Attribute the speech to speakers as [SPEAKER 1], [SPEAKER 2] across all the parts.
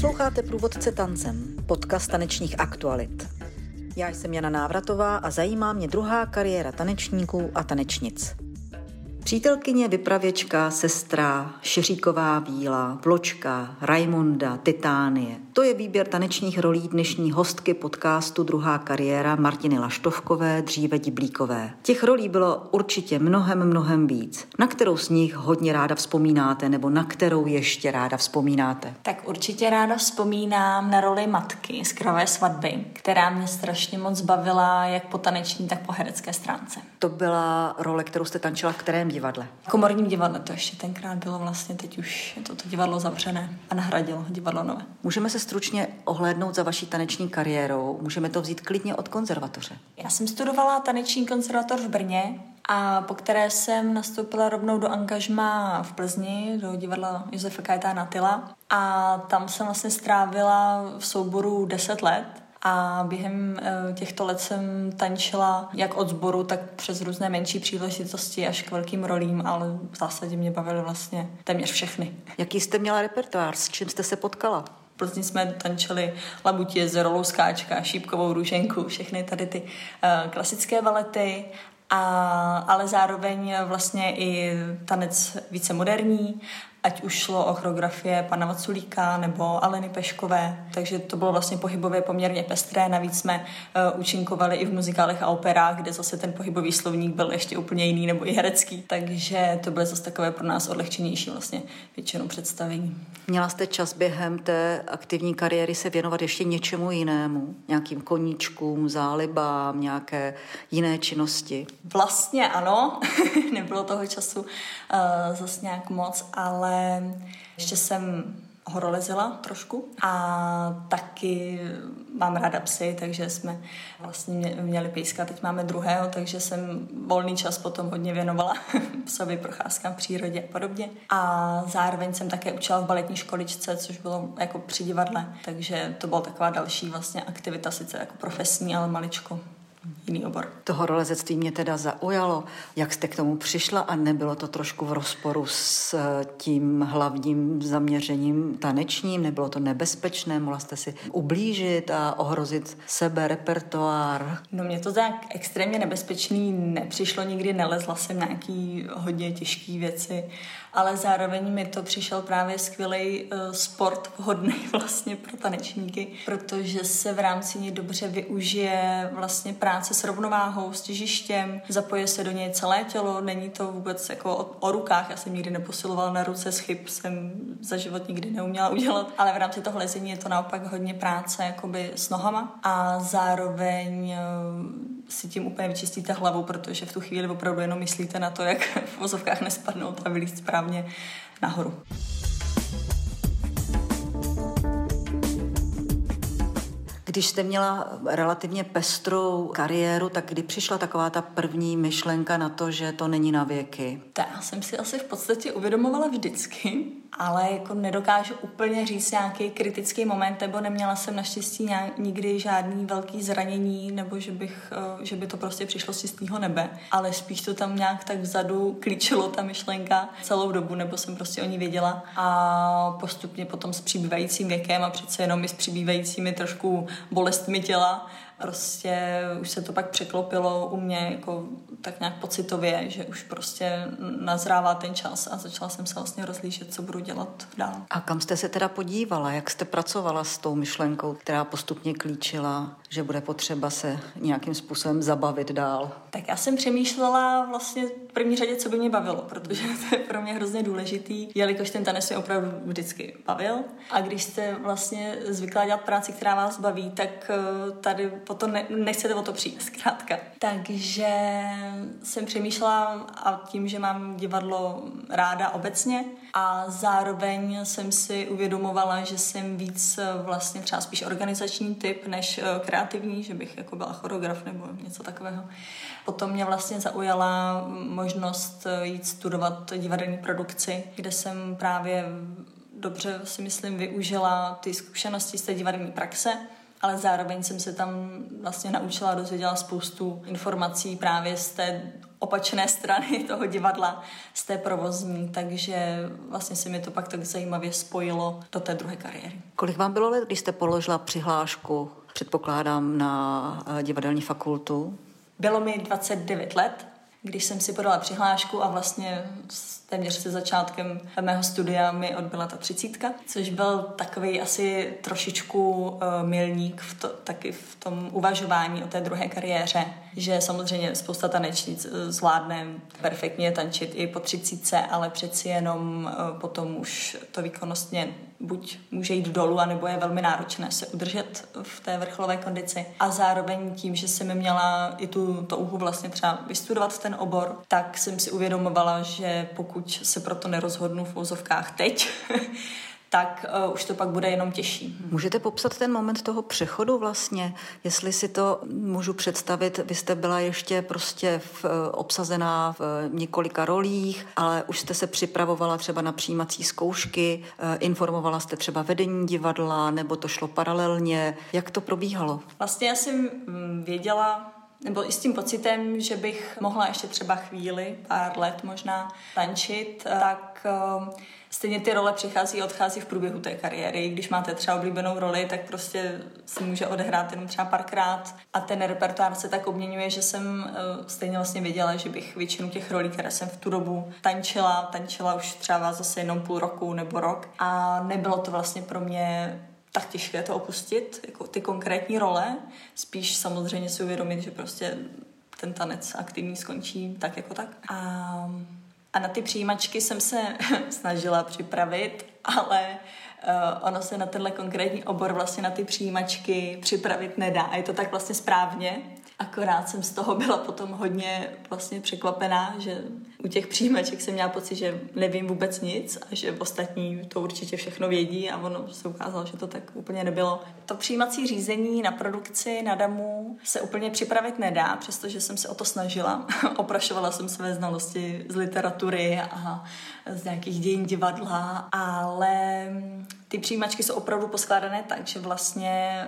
[SPEAKER 1] Posloucháte Průvodce tancem, podcast tanečních aktualit. Já jsem Jana Návratová a zajímá mě druhá kariéra tanečníků a tanečnic. Přítelkyně, vypravěčka, sestra, Šeříková víla, Vločka, Raimonda, Titánie. To je výběr tanečních rolí dnešní hostky podcastu Druhá kariéra Martiny Laštovkové, dříve Diblíkové. Těch rolí bylo určitě mnohem, mnohem víc. Na kterou z nich hodně ráda vzpomínáte, nebo na kterou ještě ráda vzpomínáte?
[SPEAKER 2] Tak určitě ráda vzpomínám na roli matky z Krové svatby, která mě strašně moc bavila jak po taneční, tak po herecké stránce.
[SPEAKER 1] To byla role, kterou jste tančila v kterém divadle?
[SPEAKER 2] Komorním divadle to ještě tenkrát bylo vlastně, teď už je toto divadlo zavřené a nahradilo divadlo nové.
[SPEAKER 1] Můžeme se stručně ohlédnout za vaší taneční kariérou. Můžeme to vzít klidně od konzervatoře.
[SPEAKER 2] Já jsem studovala taneční konzervatoř v Brně a po které jsem nastoupila rovnou do angažma v Plzni, do divadla Josefa Kajetána Tyla. A tam jsem vlastně strávila v souboru 10 let a během eh, těchto let jsem tančila jak od sboru, tak přes různé menší příležitosti až k velkým rolím, ale v zásadě mě bavily vlastně téměř všechny.
[SPEAKER 1] Jaký jste měla repertoár? S čím jste se potkala?
[SPEAKER 2] Plzni jsme tančili Labutí jezero, Louskáčka, Šípkovou růženku, všechny tady ty uh, klasické balety, a, ale zároveň vlastně i tanec více moderní ať už šlo o choreografie pana Vaculíka nebo Aleny Peškové, takže to bylo vlastně pohybově poměrně pestré, navíc jsme uh, účinkovali i v muzikálech a operách, kde zase ten pohybový slovník byl ještě úplně jiný nebo i herecký, takže to bylo zase takové pro nás odlehčenější vlastně většinou představení.
[SPEAKER 1] Měla jste čas během té aktivní kariéry se věnovat ještě něčemu jinému? Nějakým koníčkům, zálibám, nějaké jiné činnosti?
[SPEAKER 2] Vlastně ano, nebylo toho času uh, zase nějak moc, ale ale ještě jsem horolezila trošku a taky mám ráda psy, takže jsme vlastně měli pejska, teď máme druhého, takže jsem volný čas potom hodně věnovala psovi, procházkám v přírodě a podobně. A zároveň jsem také učila v baletní školičce, což bylo jako při divadle, takže to byla taková další vlastně aktivita, sice jako profesní, ale maličko jiný obor.
[SPEAKER 1] To horolezectví mě teda zaujalo. Jak jste k tomu přišla a nebylo to trošku v rozporu s eh, tím hlavním zaměřením tanečním? Nebylo to nebezpečné? Mohla jste si ublížit a ohrozit sebe, repertoár?
[SPEAKER 2] No mě to tak extrémně nebezpečný nepřišlo nikdy, nelezla jsem nějaký hodně těžké věci ale zároveň mi to přišel právě skvělý uh, sport, vhodný vlastně pro tanečníky, protože se v rámci něj dobře využije vlastně práce s rovnováhou, s těžištěm, zapoje se do něj celé tělo, není to vůbec jako o, o rukách, já jsem nikdy neposilovala na ruce, schyb jsem za život nikdy neuměla udělat, ale v rámci toho lezení je to naopak hodně práce jakoby s nohama a zároveň uh, si tím úplně vyčistíte hlavu, protože v tu chvíli opravdu jenom myslíte na to, jak v vozovkách nespadnout a vylíst správně nahoru.
[SPEAKER 1] Když jste měla relativně pestrou kariéru, tak kdy přišla taková ta první myšlenka na to, že to není na věky?
[SPEAKER 2] Já jsem si asi v podstatě uvědomovala vždycky, ale jako nedokážu úplně říct nějaký kritický moment, nebo neměla jsem naštěstí nikdy žádný velký zranění, nebo že, bych, eh, že by to prostě přišlo z čistého nebe, ale spíš to tam nějak tak vzadu klíčilo ta myšlenka celou dobu, nebo jsem prostě o ní věděla. A postupně potom s přibývajícím věkem a přece jenom i s přibývajícími trošku bolestmi těla prostě už se to pak překlopilo u mě jako tak nějak pocitově, že už prostě nazrává ten čas a začala jsem se vlastně rozlížet, co budu dělat dál.
[SPEAKER 1] A kam jste se teda podívala? Jak jste pracovala s tou myšlenkou, která postupně klíčila, že bude potřeba se nějakým způsobem zabavit dál?
[SPEAKER 2] Tak já jsem přemýšlela vlastně v první řadě, co by mě bavilo, protože to je pro mě hrozně důležitý, jelikož ten tanec mě opravdu vždycky bavil. A když jste vlastně zvyklá dělat práci, která vás baví, tak eh, tady potom ne, nechcete o to přijít, zkrátka. Takže jsem přemýšlela a tím, že mám divadlo ráda obecně a zároveň jsem si uvědomovala, že jsem víc eh, vlastně třeba spíš organizační typ než eh, kreativní, že bych jako byla choreograf nebo něco takového. Potom mě vlastně zaujala možnost eh, jít studovat divadelní produkci, kde jsem právě dobře si myslím využila ty zkušenosti z té divadelní praxe ale zároveň jsem se tam vlastně naučila, dozvěděla spoustu informací právě z té opačné strany toho divadla z té provozní, takže vlastně se mi to pak tak zajímavě spojilo do té druhé kariéry.
[SPEAKER 1] Kolik vám bylo let, když jste položila přihlášku, předpokládám, na eh, divadelní fakultu?
[SPEAKER 2] Bylo mi 29 let, když jsem si podala přihlášku a vlastně téměř se začátkem mého studia mi odbyla ta třicítka, což byl takový asi trošičku uh, milník v to, taky v tom uvažování o té druhé kariéře, že samozřejmě spousta tanečnic eh, zvládne perfektně tančit i po třicítce, ale přeci jenom uh, potom už to výkonnostně buď může jít dolů, anebo je velmi náročné se udržet v té vrcholové kondici. A zároveň tím, že jsem měla i tu touhu vlastně třeba vystudovat ten obor, tak jsem si uvědomovala, že pokud se proto nerozhodnu v úzovkách teď, tak uh, už to pak bude jenom těžší.
[SPEAKER 1] Můžete popsat ten moment toho přechodu vlastně, jestli si to můžu představit, vy jste byla ještě prostě v, uh, obsazená v uh, několika rolích, ale už jste se připravovala třeba na přijímací zkoušky, informovala jste třeba vedení divadla, nebo to šlo paralelně, jak to probíhalo?
[SPEAKER 2] Vlastně já jsem mm, věděla, nebo i s tím pocitem, že bych mohla ještě třeba chvíli, pár let možná tančit, tak stejně ty role přichází a odchází v průběhu té kariéry. Když máte třeba oblíbenou roli, tak prostě si může odehrát jenom třeba párkrát a ten repertoár se tak obměňuje, že jsem uh, stejně vlastně věděla, že bych většinu těch rolí, které jsem v tu dobu tančila, tančila už třeba zase jenom půl roku nebo rok a nebylo to vlastně pro mě tak těžké to opustit, jako ty konkrétní role, spíš samozřejmě si uvědomit, že prostě ten tanec aktivní skončí tak jako tak. A a na ty přijímačky jsem se snažila připravit, ale uh, ono se na tenhle konkrétní obor vlastně na ty přijímačky připravit nedá. A je to tak vlastně správně, Akorát jsem z toho byla potom hodně vlastně překvapená, že u těch přijímaček jsem měla pocit, že nevím vůbec nic a že ostatní to určitě všechno vědí a ono se ukázalo, že to tak úplně nebylo. To přijímací řízení na produkci na DAMu se úplně připravit nedá, přestože jsem se o to snažila. Oprašovala jsem své znalosti z literatury a z nějakých dějin divadla, ale ty přijímačky jsou opravdu poskládané tak, že vlastně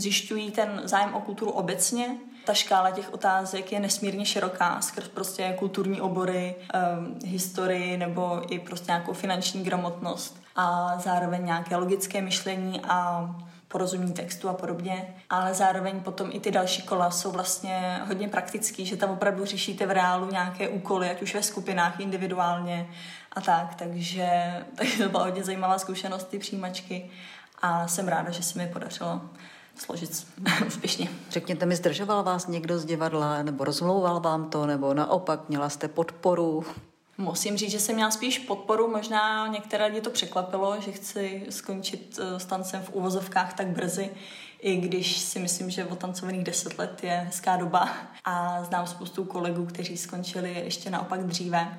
[SPEAKER 2] zjišťují ten zájem o kulturu obecně, ta škála těch otázek je nesmírně široká skrz prostě kulturní obory, um, historii nebo i prostě nějakou finanční gramotnost a zároveň nějaké logické myšlení a porozumění textu a podobně, ale zároveň potom i ty další kola jsou vlastně hodně praktický, že tam opravdu řešíte v reálu nějaké úkoly, ať už ve skupinách, individuálně a tak, takže, takže to byla hodně zajímavá zkušenost, ty přijímačky. A jsem ráda, že se mi podařilo složit úspěšně.
[SPEAKER 1] Řekněte mi, zdržoval vás někdo z divadla, nebo rozmlouval vám to, nebo naopak měla jste podporu?
[SPEAKER 2] Musím říct, že jsem měla spíš podporu, možná některé lidi to překvapilo, že chci skončit eh, s tancem v uvozovkách tak brzy, i když si myslím, že otancovaných deset let je hezká doba a znám spoustu kolegů, kteří skončili ještě naopak dříve.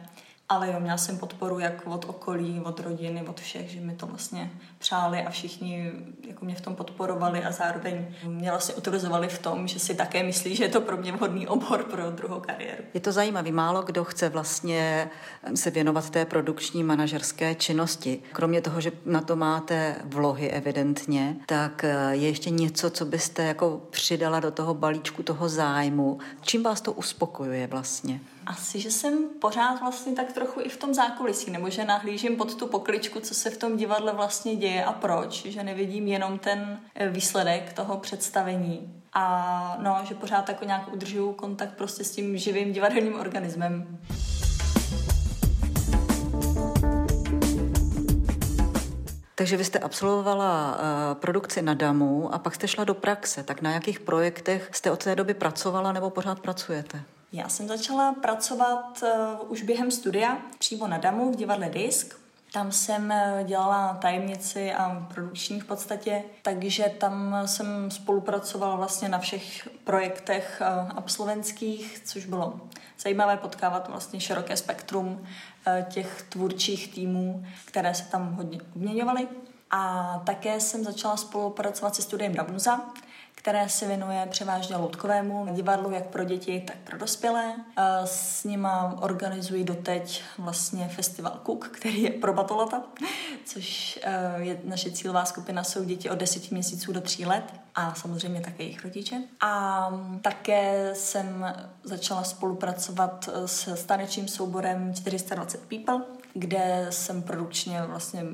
[SPEAKER 2] Ale jo, měla jsem podporu jak od okolí, od rodiny, od všech, že mi to vlastně přáli a všichni jako mě v tom podporovali a zároveň mě vlastně utvrzovali v tom, že si také myslí, že je to pro mě vhodný obor pro druhou kariéru.
[SPEAKER 1] Je to zajímavé, málo kdo chce vlastně se věnovat té produkční manažerské činnosti. Kromě toho, že na to máte vlohy evidentně, tak je ještě něco, co byste jako přidala do toho balíčku toho zájmu. Čím vás to uspokojuje vlastně?
[SPEAKER 2] Asi, že jsem pořád vlastně tak trochu i v tom zákulisí, nebo že nahlížím pod tu pokličku, co se v tom divadle vlastně děje a proč, že nevidím jenom ten eh, výsledek toho představení. A no, že pořád jako nějak udržuju kontakt prostě s tím živým divadelním organismem.
[SPEAKER 1] Takže vy jste absolvovala uh, produkci na DAMu a pak jste šla do praxe. Tak na jakých projektech jste od té doby pracovala nebo pořád pracujete?
[SPEAKER 2] Já jsem začala pracovat uh, už během studia přímo na DAMu v divadle Disk. Tam jsem eh, dělala tajemnici a produkční v podstatě, takže tam jsem spolupracovala vlastně na všech projektech uh, absolventských, což bylo zajímavé potkávat vlastně široké spektrum těch tvůrčích týmů, které se tam hodně obměňovaly. A také jsem začala spolupracovat se studiem Damuza, které se věnuje převážně loutkovému divadlu, jak pro děti, tak pro dospělé. S nima organizují doteď vlastně festival Cook, který je pro batolata, což eh, je naše cílová skupina, jsou děti od 10 měsíců do 3 let a samozřejmě také jejich rodiče. A také jsem začala spolupracovat s tanečním souborem 420 People, kde jsem produkčně vlastně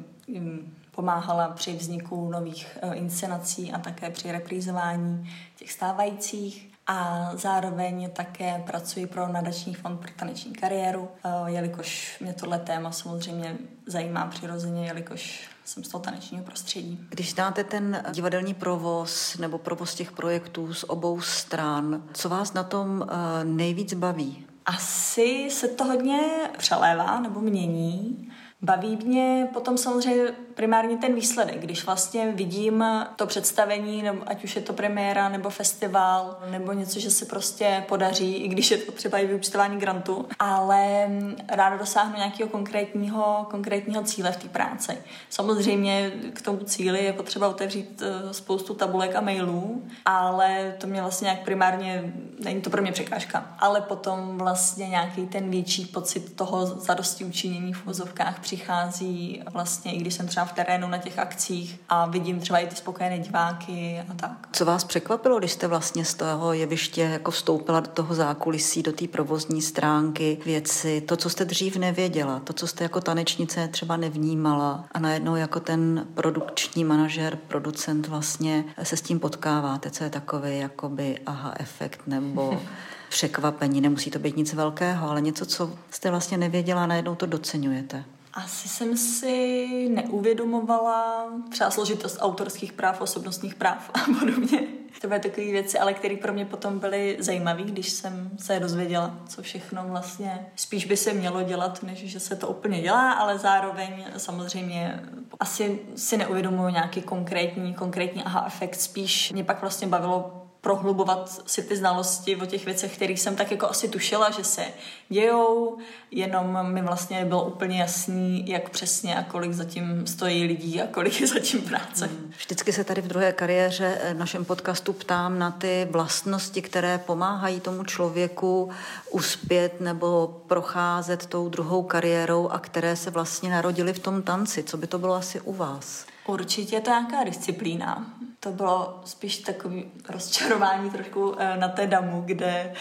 [SPEAKER 2] pomáhala při vzniku nových uh, inscenací a také při reprízování těch stávajících. A zároveň také pracuji pro nadační fond pro taneční kariéru, uh, jelikož mě tohle téma samozřejmě zajímá přirozeně, jelikož jsem z toho tanečního prostředí.
[SPEAKER 1] Když znáte ten divadelní provoz nebo provoz těch projektů z obou stran, co vás na tom uh, nejvíc baví?
[SPEAKER 2] Asi se to hodně přelévá nebo mění. Baví mě potom samozřejmě primárně ten výsledek, když vlastně vidím to představení, nebo ať už je to premiéra, nebo festival, nebo něco, že se prostě podaří, i když je to třeba i vyučtování grantu, ale ráda dosáhnu nějakého konkrétního, konkrétního cíle v té práci. Samozřejmě k tomu cíli je potřeba otevřít eh, spoustu tabulek a mailů, ale to mě vlastně nějak primárně, není to pro mě překážka, ale potom vlastně nějaký ten větší pocit toho zadosti učinění v vozovkách přichází vlastně, i když jsem třeba v terénu na těch akcích a vidím třeba i ty spokojené diváky a tak.
[SPEAKER 1] Co vás překvapilo, když jste vlastně z toho jeviště jako vstoupila do toho zákulisí, do té provozní stránky věci, to, co jste dřív nevěděla, to, co jste jako tanečnice třeba nevnímala a najednou jako ten produkční manažer, producent vlastně se s tím potkáváte, co je takový jakoby aha efekt nebo překvapení. Nemusí to být nic velkého, ale něco, co jste vlastně nevěděla, najednou to docenujete.
[SPEAKER 2] Asi jsem si neuvědomovala třeba složitost autorských práv, osobnostních práv a podobně. To byly takové věci, ale které pro mě potom byly zajímavé, když jsem se dozvěděla, co všechno vlastně spíš by se mělo dělat, než že se to úplně dělá, ale zároveň samozřejmě asi si neuvědomuji nějaký konkrétní, konkrétní aha efekt. Spíš mě pak vlastně bavilo prohlubovat si ty znalosti o těch věcech, které jsem tak jako asi tušila, že se dějou, jenom mi vlastně bylo úplně jasný, jak přesně a kolik zatím stojí lidí a kolik je zatím práce. Hmm.
[SPEAKER 1] Vždycky se tady v druhé kariéře eh, našem podcastu ptám na ty vlastnosti, které pomáhají tomu člověku uspět nebo procházet tou druhou kariérou a které se vlastně narodily v tom tanci. Co by to bylo asi u vás?
[SPEAKER 2] Určitě to nějaká disciplína. To bylo spíš takový rozčarování trošku eh, na té damu, kde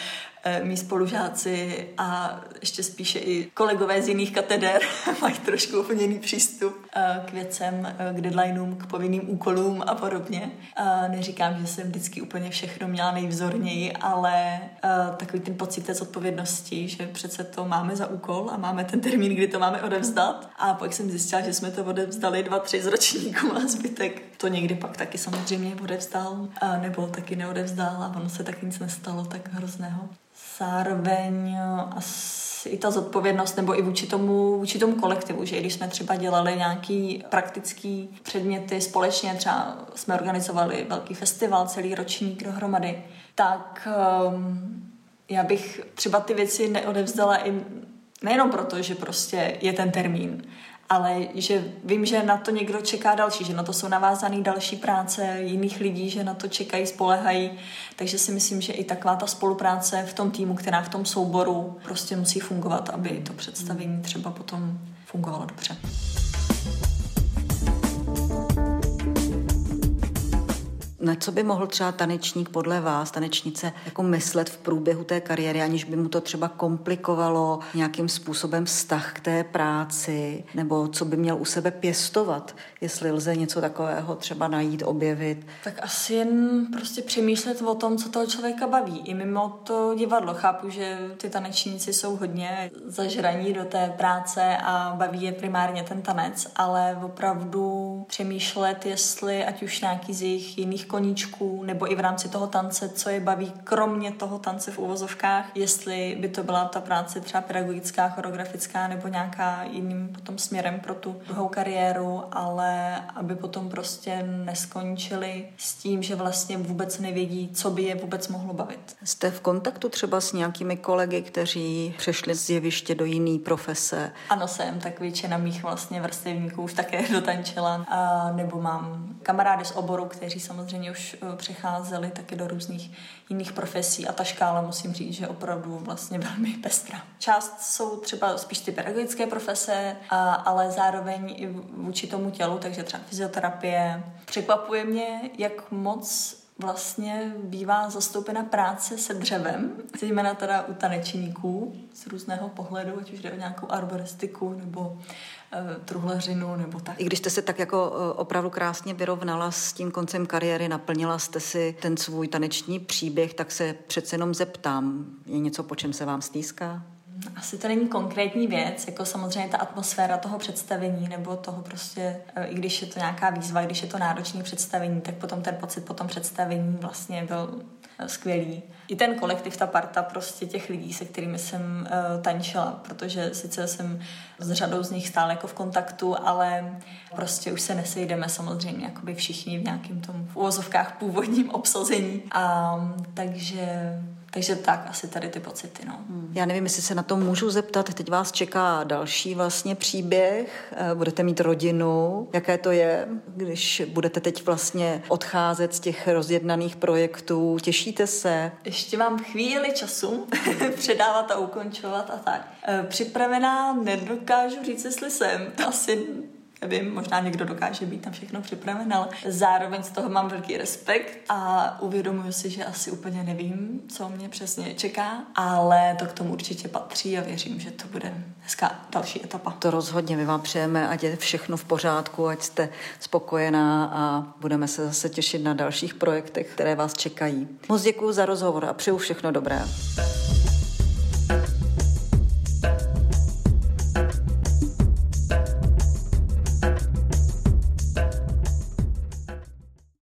[SPEAKER 2] mý spolužáci a ještě spíše i kolegové z jiných kateder mají trošku úplně jiný přístup eh, k věcem, eh, k deadlineům, k povinným úkolům a podobně. Neříkám, že jsem vždycky úplně všechno měla nejvzorněji, ale takový ten pocit té zodpovědnosti, že přece to máme za úkol a máme ten termín, kdy to máme odevzdat. A pak jsem zjistila, že jsme to odevzdali dva, tři z ročníků a zbytek to někdy pak taky samozřejmě odevzdal nebo taky neodevzdal a ono se taky nic nestalo tak hrozného zároveň eh, asi i ta zodpovědnost, nebo i vůči tomu, vůči tomu kolektivu, že když jsme třeba dělali nějaký praktický předměty společně, třeba jsme organizovali velký festival, celý ročník dohromady, tak um, já bych třeba ty věci neodevzdala i nejenom proto, že prostě je ten termín, ale že vím, že na to někdo čeká další, že na to jsou navázané další práce jiných lidí, že na to čekají, spolehají. Takže si myslím, že i taková ta spolupráce v tom týmu, která v tom souboru prostě musí fungovat, aby to představení třeba potom fungovalo dobře.
[SPEAKER 1] Na co by mohl třeba tanečník podle vás, tanečnice, jako myslet v průběhu té kariéry, aniž by mu to třeba komplikovalo nějakým způsobem vztah k té práci, nebo co by měl u sebe pěstovat, jestli lze něco takového třeba najít, objevit?
[SPEAKER 2] Tak asi jen prostě přemýšlet o tom, co toho člověka baví. I mimo to divadlo. Chápu, že ty tanečníci jsou hodně zažraní do té práce a baví je primárně ten tanec, ale opravdu přemýšlet, jestli ať už nějaký z jejich jiných koníčků, nebo i v rámci toho tance, co je baví, kromě toho tance v uvozovkách, jestli by to byla ta práce třeba pedagogická, choreografická nebo nějaká jiným potom směrem pro tu druhou kariéru, ale aby potom prostě neskončili s tím, že vlastně vůbec nevědí, co by je vůbec mohlo bavit.
[SPEAKER 1] Jste v kontaktu třeba s nějakými kolegy, kteří přešli z jeviště do jiné profese?
[SPEAKER 2] Ano, jsem, tak většina mých vlastně vrstevníků už také dotančila nebo mám kamarády z oboru, kteří samozřejmě už uh, přecházeli taky do různých jiných profesí a ta škála musím říct, že opravdu vlastně velmi pestrá. Část jsou třeba spíš ty pedagogické profese, ale zároveň i vůči tomu tělu, takže třeba fyzioterapie. Překvapuje mě, jak moc vlastně bývá zastoupena práce se dřevem, zejména teda u tanečníků z různého pohledu, ať už jde o nějakou arboristiku nebo e, truhleřinu nebo tak.
[SPEAKER 1] I když jste se tak jako e, opravdu krásně vyrovnala s tím koncem kariéry, naplnila jste si ten svůj taneční příběh, tak se přece jenom zeptám, je něco, po čem se vám stýská?
[SPEAKER 2] Asi to není konkrétní věc, jako samozřejmě ta atmosféra toho představení, nebo toho prostě, e, i když je to nějaká výzva, když je to náročné představení, tak potom ten pocit po tom představení vlastně byl skvělý. I ten kolektiv, ta parta prostě těch lidí, se kterými jsem uh, tančila, protože sice jsem s řadou z nich stále jako v kontaktu, ale prostě už se nesejdeme samozřejmě jakoby všichni v nějakém tom v uvozovkách původním obsazení. A, takže takže tak, asi tady ty pocity. No.
[SPEAKER 1] Hmm. Já nevím, jestli se na to můžu zeptat. Teď vás čeká další vlastně příběh. Eh, budete mít rodinu. Jaké to je, když budete teď vlastně odcházet z těch rozjednaných projektů? Těšíte se?
[SPEAKER 2] Ještě mám chvíli času předávat a ukončovat a tak. Eh, připravená nedokážu říct, jestli jsem. Asi nevím, možná někdo dokáže být na všechno připraven, ale zároveň z toho mám velký respekt a uvědomuji si, že asi úplně nevím, co mě přesně čeká, ale to k tomu určitě patří a věřím, že to bude hezká další etapa.
[SPEAKER 1] To rozhodně, my vám přejeme, ať je všechno v pořádku, ať jste spokojená a budeme se zase těšit na dalších projektech, které vás čekají. Moc děkuji za rozhovor a přeju všechno dobré.